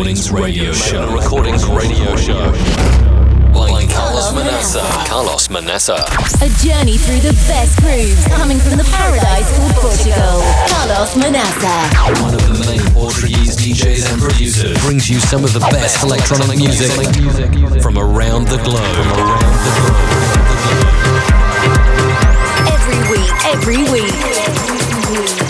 Recordings Radio Show. Magna Recordings Radio Show. By Carlos Manaça. Carlos Manaça. A journey through the best grooves coming from the paradise called Portugal. Carlos Manaça. One of the main Portuguese DJs and producers brings you some of the best electronic music from around the globe. From around the globe. Every week, every week.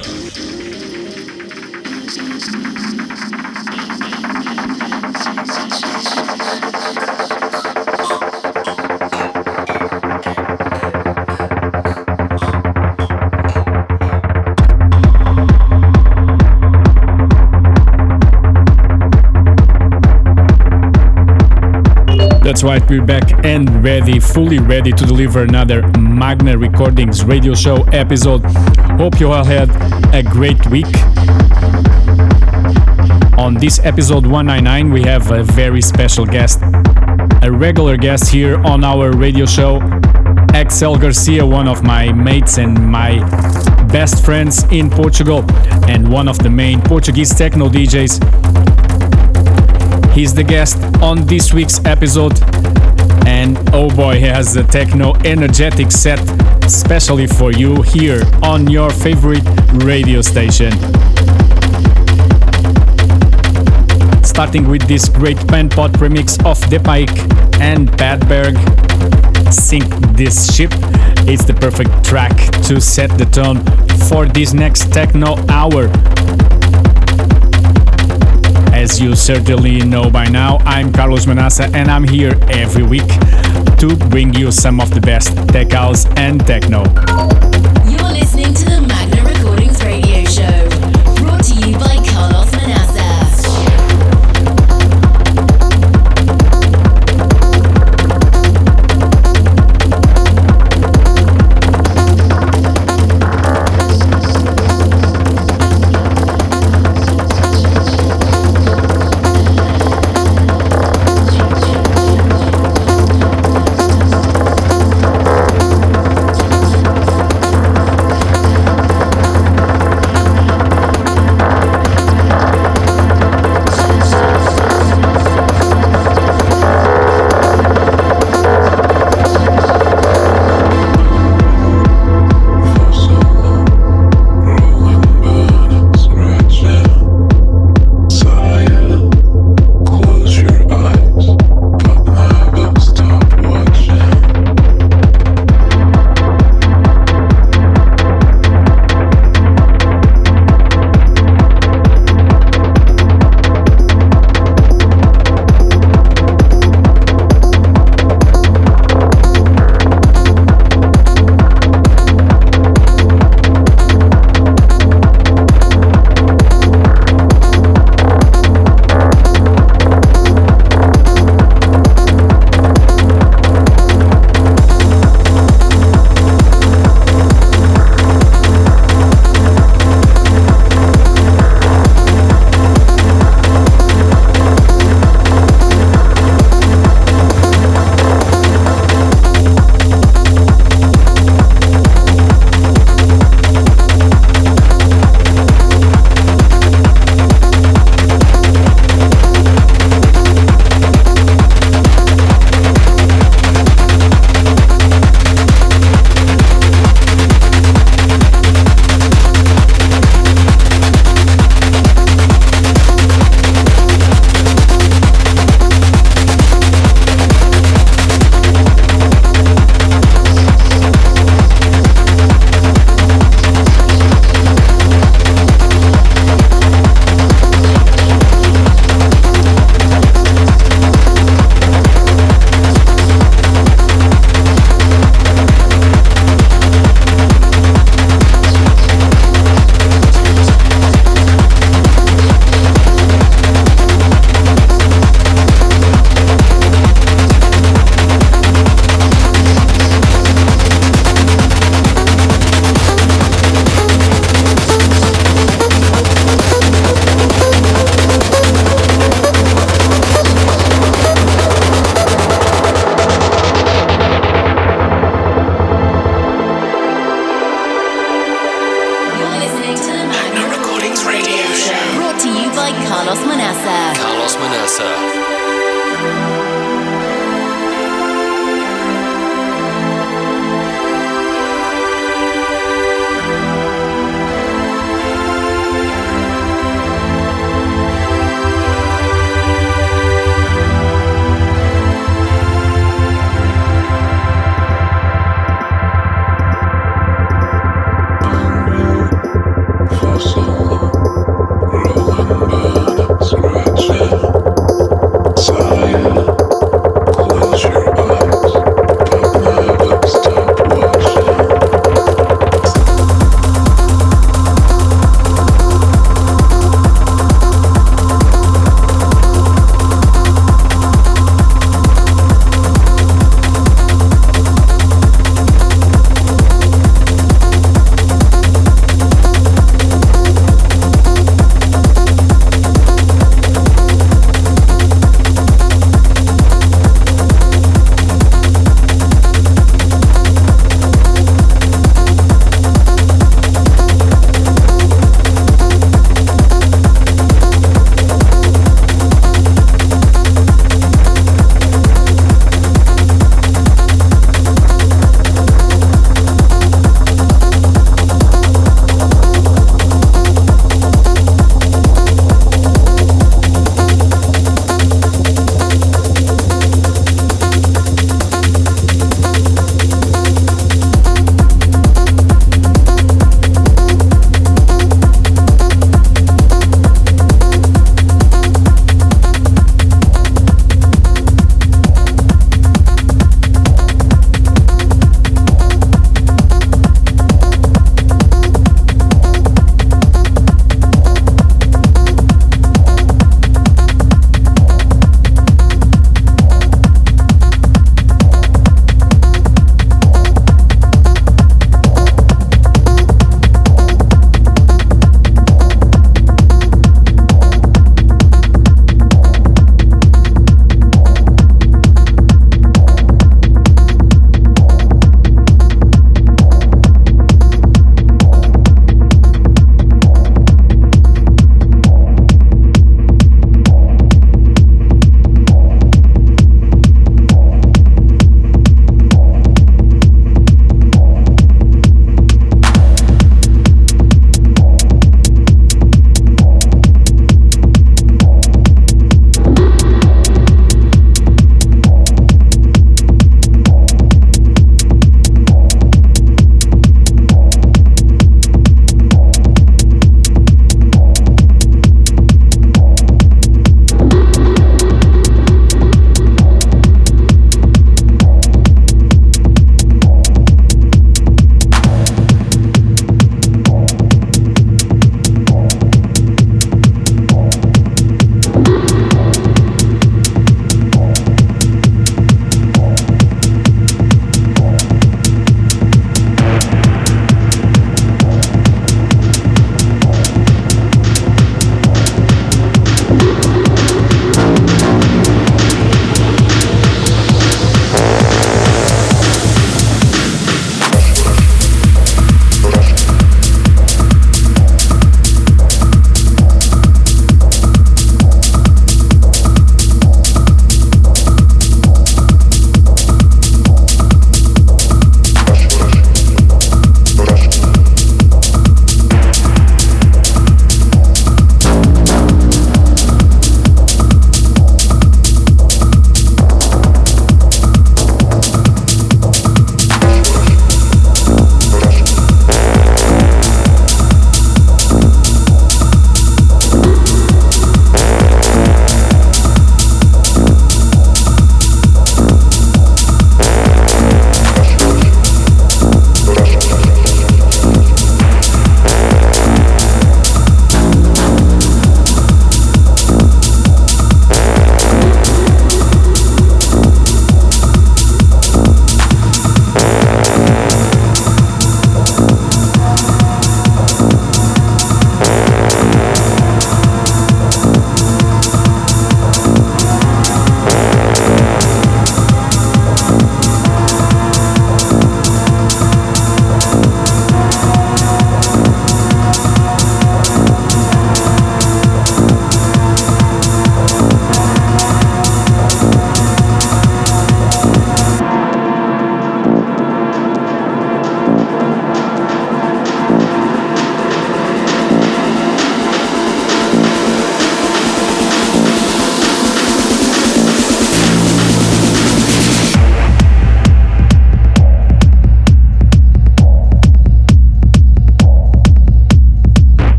That's right, we're back and ready, fully ready to deliver another Magna Recordings radio show episode. Hope you all had a great week. On this episode 199, we have a very special guest, a regular guest here on our radio show, XL Garcia, one of my mates and my best friends in Portugal, and one of the main Portuguese techno DJs He's the guest on this week's episode, and oh boy, he has a techno energetic set especially for you here on your favorite radio station. Starting with this great Penpot remix of The Pike and Badberg, Sink This Ship. It's the perfect track to set the tone for this next techno hour. As you certainly know by now, I'm Carlos Manaça and I'm here every week to bring you some of the best tech house and techno. You're listening to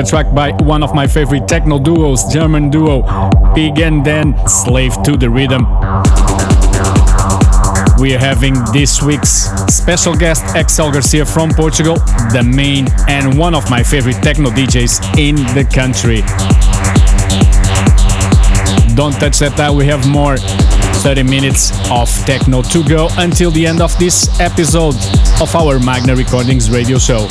a track by one of my favorite techno duos, German duo, Pig and Dan, Slave to the Rhythm. We are having this week's special guest, XL Garcia from Portugal, the main and one of my favorite techno DJs in the country. Don't touch that dial, we have more 30 minutes of techno to go until the end of this episode of our Magna Recordings radio show.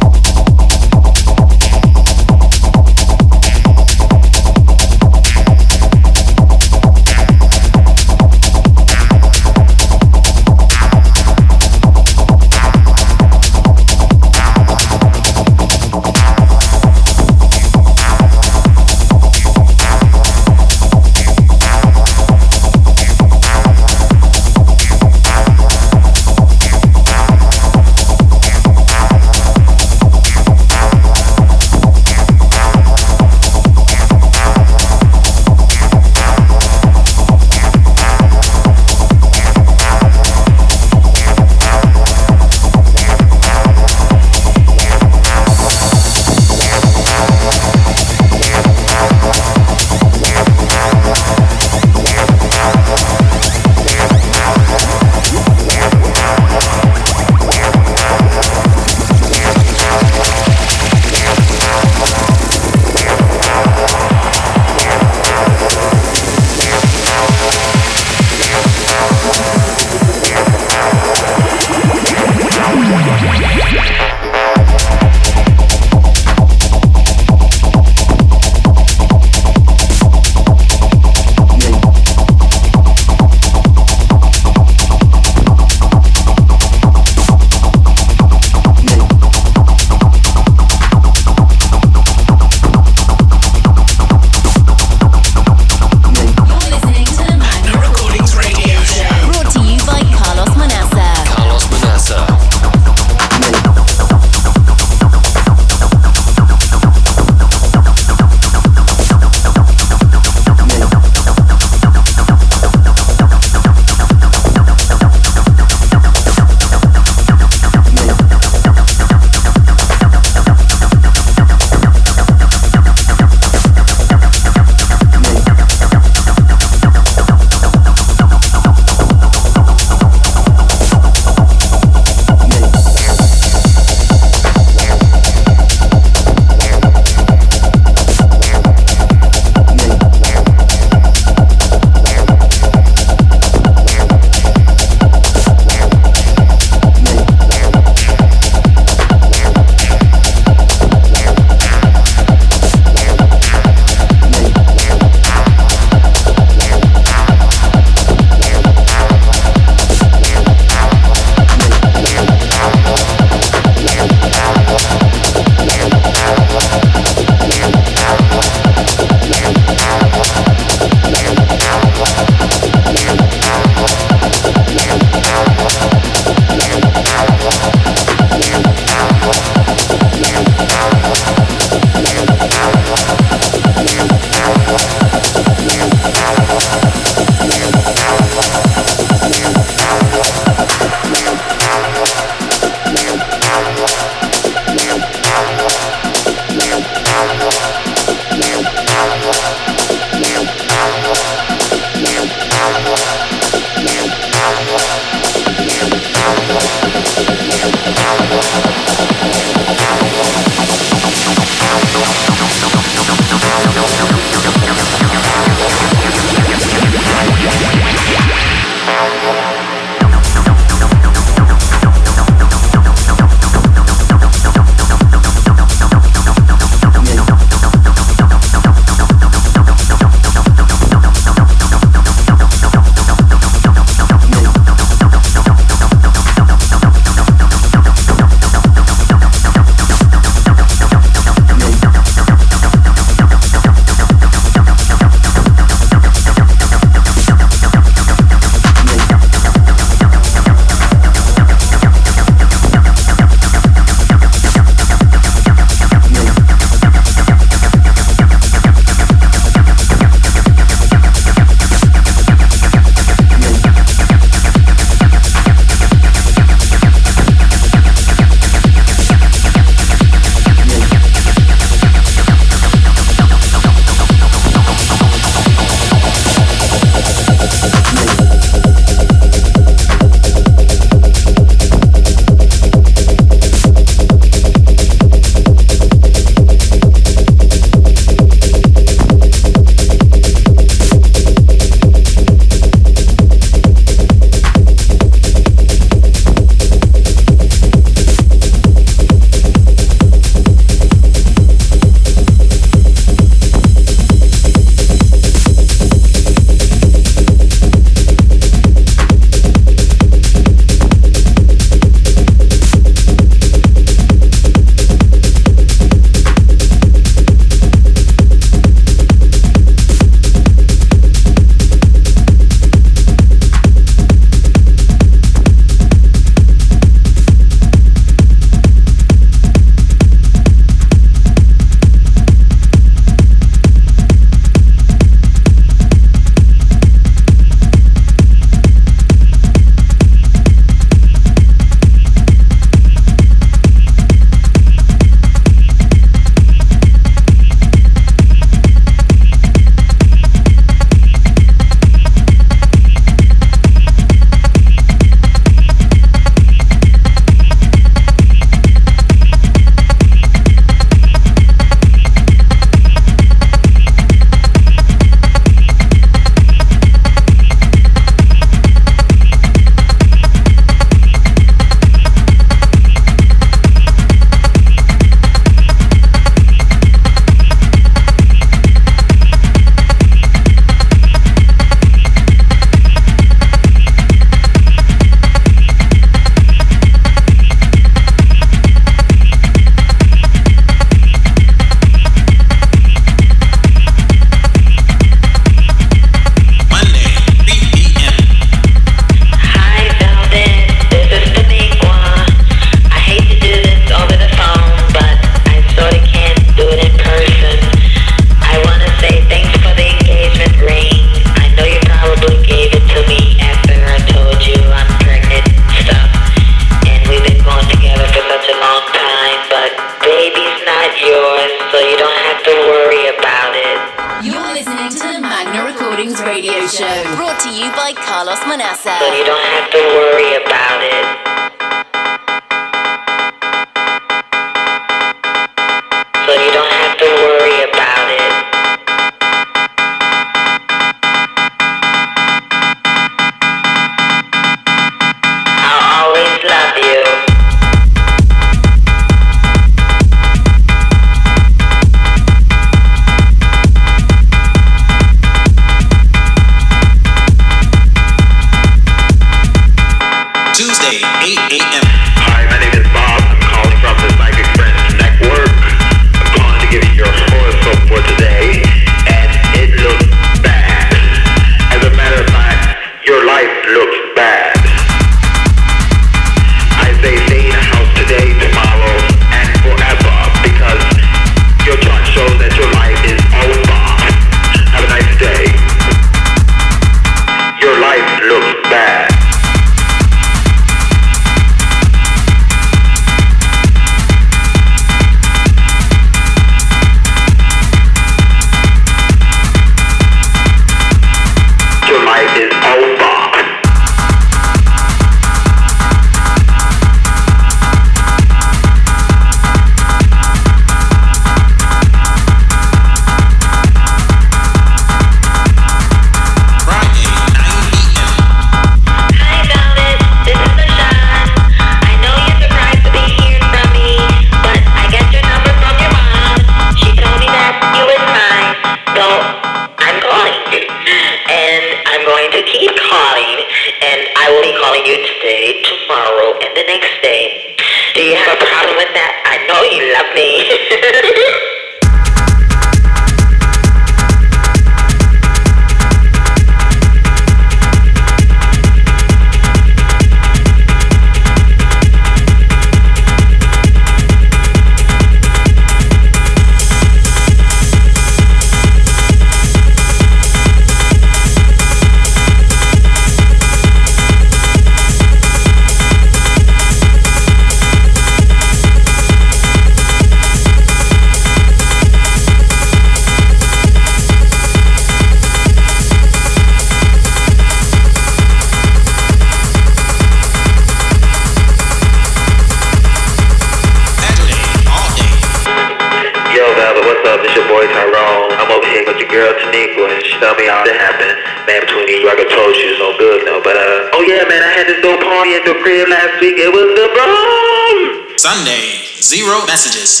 girl Taniqua and she told me all that happened. Man, between these record told she was no good, no. But uh, oh yeah, man, I had this little party at the crib last week. It was the bomb. Sunday, zero messages.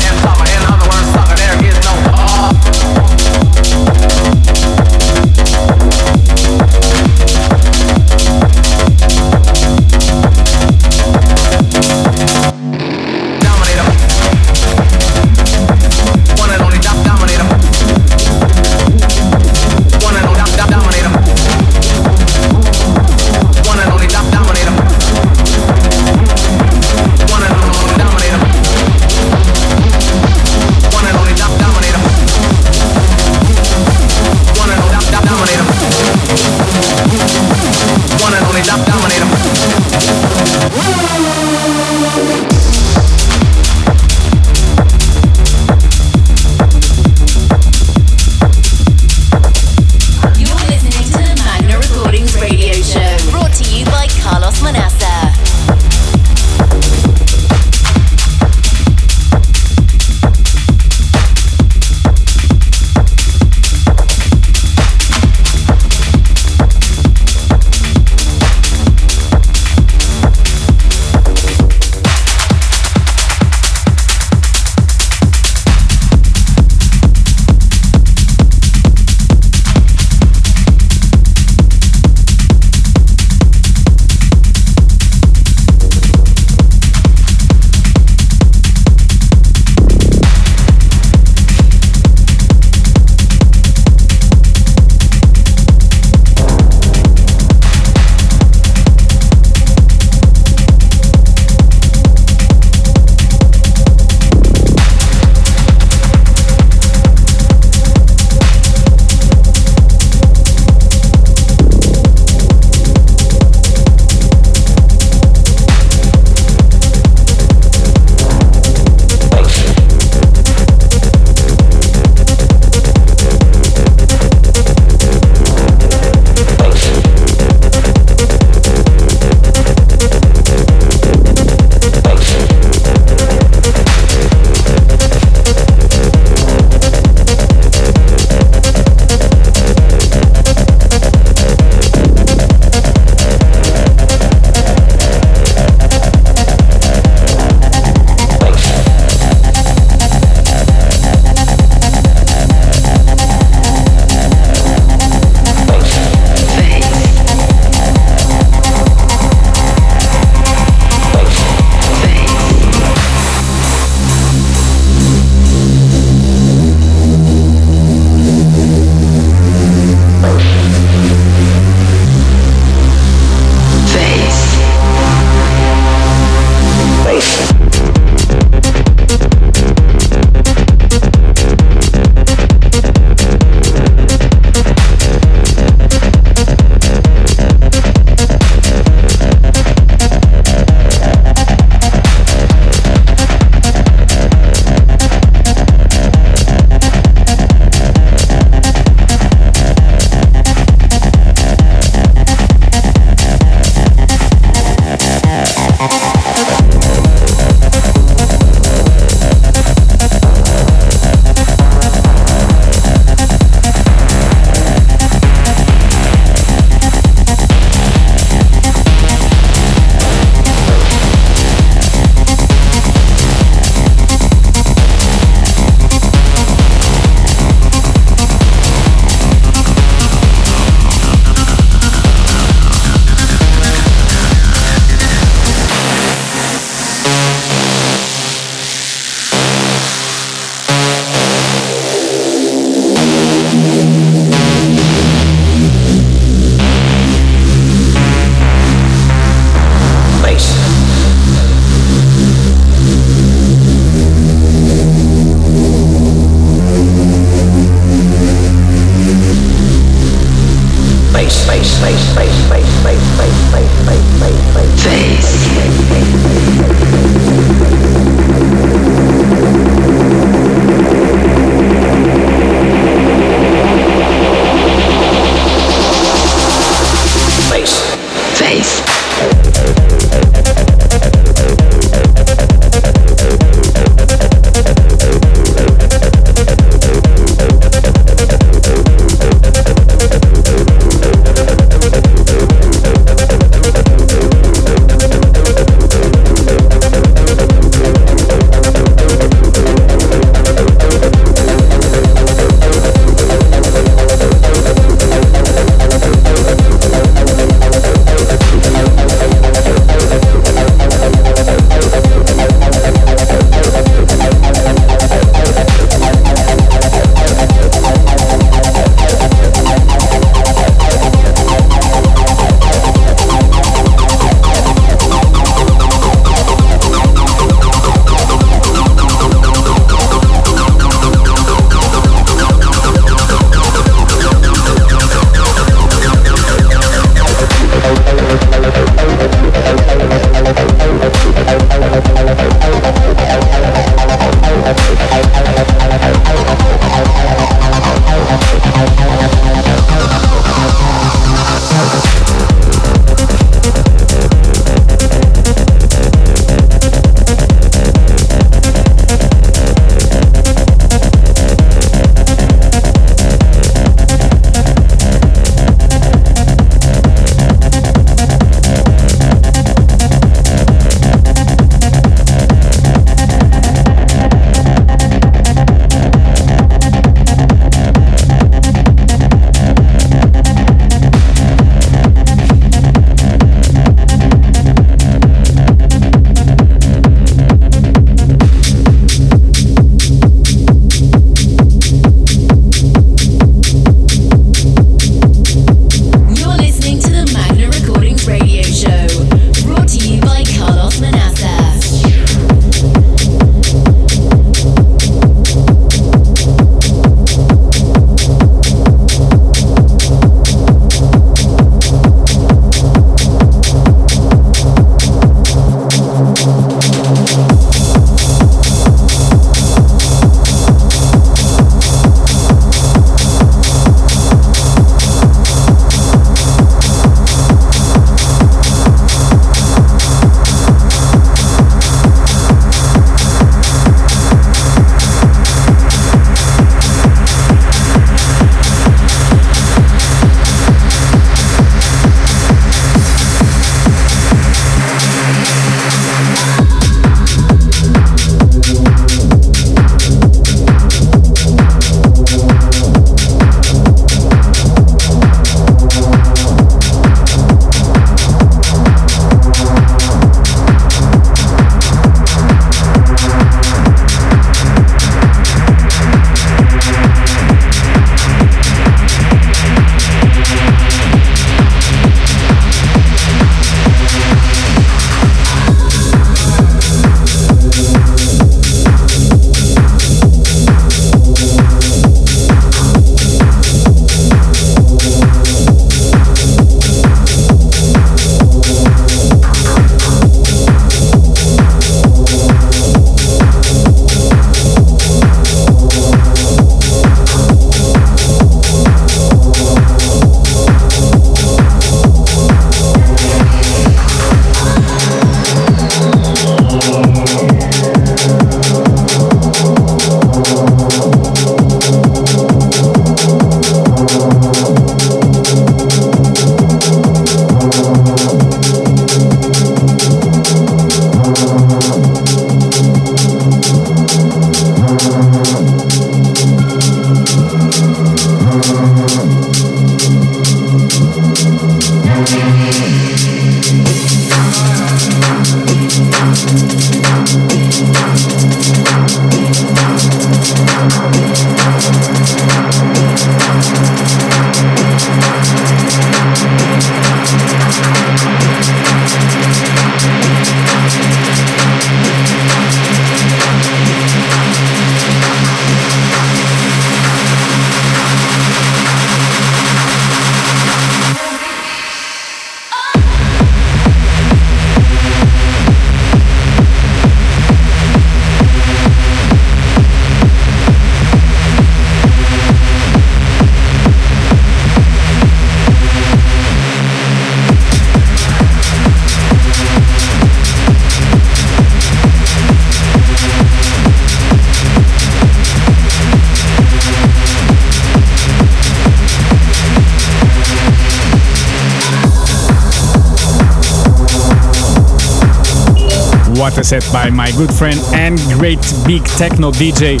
Set by my good friend and great big techno DJ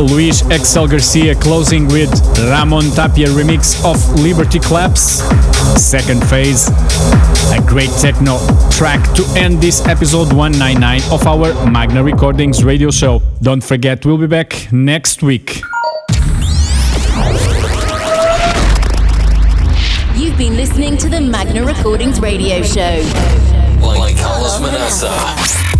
Luis XL Garcia, closing with Ramon Tapia remix of Liberty Claps. Second phase, a great techno track to end this episode 199 of our Magna Recordings radio show. Don't forget, we'll be back next week. You've been listening to the Magna Recordings radio show. Like Carlos Manaça.